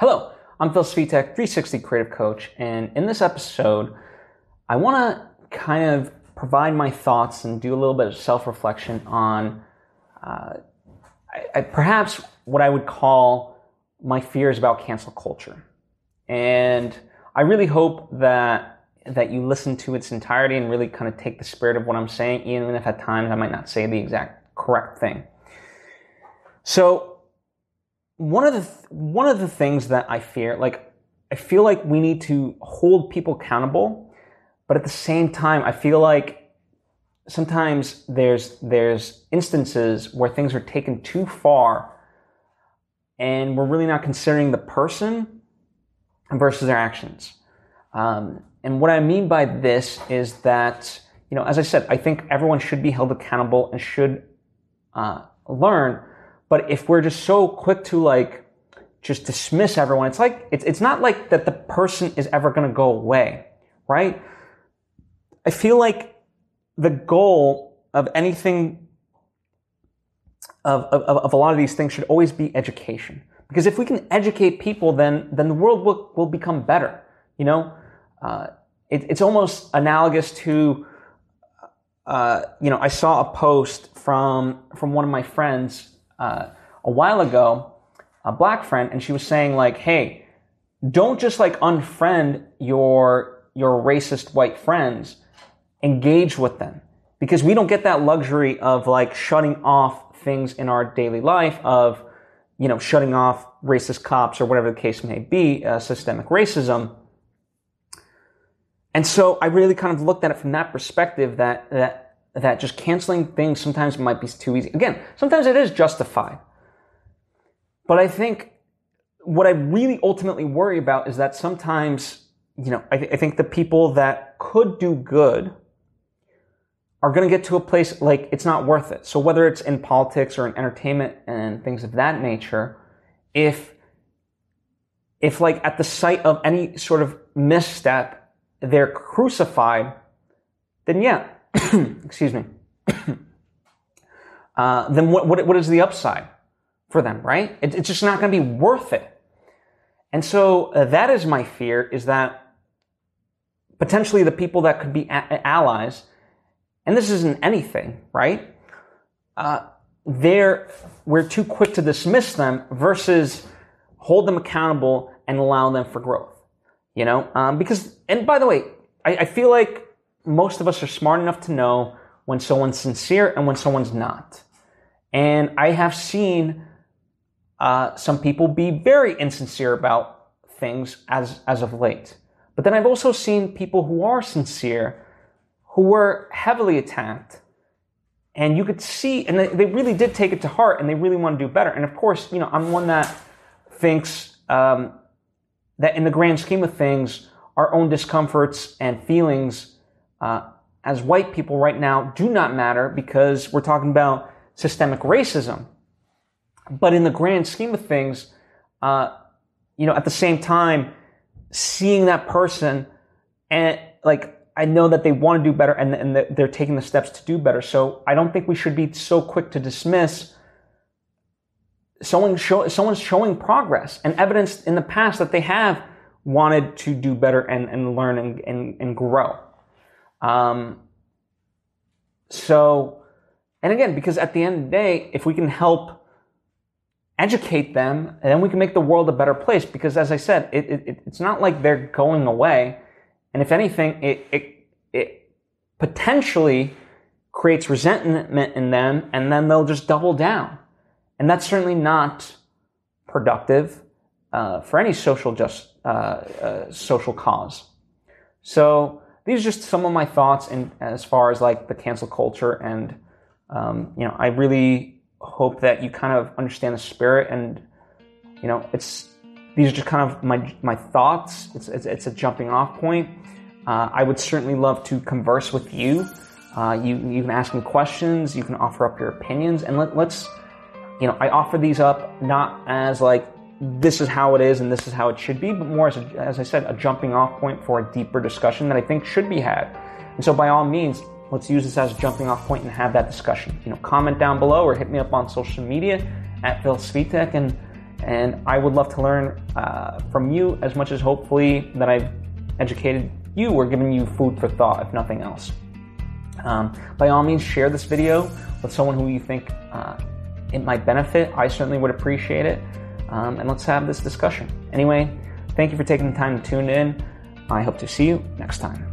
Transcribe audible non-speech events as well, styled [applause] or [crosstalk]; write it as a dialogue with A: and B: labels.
A: Hello, I'm Phil Svitek, 360 Creative Coach, and in this episode, I want to kind of provide my thoughts and do a little bit of self reflection on uh, I, I, perhaps what I would call my fears about cancel culture. And I really hope that that you listen to its entirety and really kind of take the spirit of what I'm saying, even if at times I might not say the exact correct thing. So one of the th- one of the things that I fear, like I feel like we need to hold people accountable, but at the same time, I feel like sometimes there's there's instances where things are taken too far, and we're really not considering the person versus their actions. Um, and what I mean by this is that you know, as I said, I think everyone should be held accountable and should uh, learn but if we're just so quick to like just dismiss everyone, it's like it's it's not like that the person is ever going to go away, right? I feel like the goal of anything of, of, of a lot of these things should always be education. Because if we can educate people, then then the world will, will become better. You know, uh, it, it's almost analogous to, uh, you know, I saw a post from from one of my friends uh, a while ago, a black friend, and she was saying like, "Hey, don't just like unfriend your your racist white friends. Engage with them because we don't get that luxury of like shutting off things in our daily life of you know shutting off racist cops or whatever the case may be, uh, systemic racism." And so I really kind of looked at it from that perspective that that that just canceling things sometimes might be too easy. Again, sometimes it is justified. But I think what I really ultimately worry about is that sometimes, you know, I, th- I think the people that could do good are going to get to a place like it's not worth it. So whether it's in politics or in entertainment and things of that nature, if if like at the sight of any sort of misstep they're crucified, then yeah, [coughs] excuse me, [coughs] uh, then what, what, what is the upside for them, right? It, it's just not going to be worth it. And so uh, that is my fear is that potentially the people that could be a- allies, and this isn't anything, right? Uh, they're, we're too quick to dismiss them versus hold them accountable and allow them for growth. You know, um, because, and by the way, I, I feel like most of us are smart enough to know when someone's sincere and when someone's not. And I have seen uh, some people be very insincere about things as, as of late. But then I've also seen people who are sincere who were heavily attacked. And you could see, and they, they really did take it to heart and they really want to do better. And of course, you know, I'm one that thinks um, that in the grand scheme of things, our own discomforts and feelings uh, as white people right now do not matter because we're talking about systemic racism. But in the grand scheme of things, uh, you know, at the same time, seeing that person and like, I know that they want to do better and, and they're taking the steps to do better. So I don't think we should be so quick to dismiss someone show, someone's showing progress and evidence in the past that they have wanted to do better and, and learn and, and, and grow. Um, so, and again, because at the end of the day, if we can help educate them, then we can make the world a better place. Because as I said, it, it, it's not like they're going away. And if anything, it, it, it potentially creates resentment in them and then they'll just double down. And that's certainly not productive uh, for any social just uh, uh, social cause. So these are just some of my thoughts in as far as like the cancel culture and um, you know i really hope that you kind of understand the spirit and you know it's these are just kind of my my thoughts. It's it's, it's a jumping off point. Uh, i would certainly love to converse with you. Uh, you you can ask me questions. You can offer up your opinions. And let, let's you know i offer these up not as like this is how it is and this is how it should be, but more as, a, as I said, a jumping off point for a deeper discussion that I think should be had. And so by all means, let's use this as a jumping off point and have that discussion. You know, comment down below or hit me up on social media at Phil Svitek and And I would love to learn uh, from you as much as hopefully that I've educated you or given you food for thought, if nothing else. Um, by all means, share this video with someone who you think uh, it might benefit. I certainly would appreciate it. Um, and let's have this discussion. Anyway, thank you for taking the time to tune in. I hope to see you next time.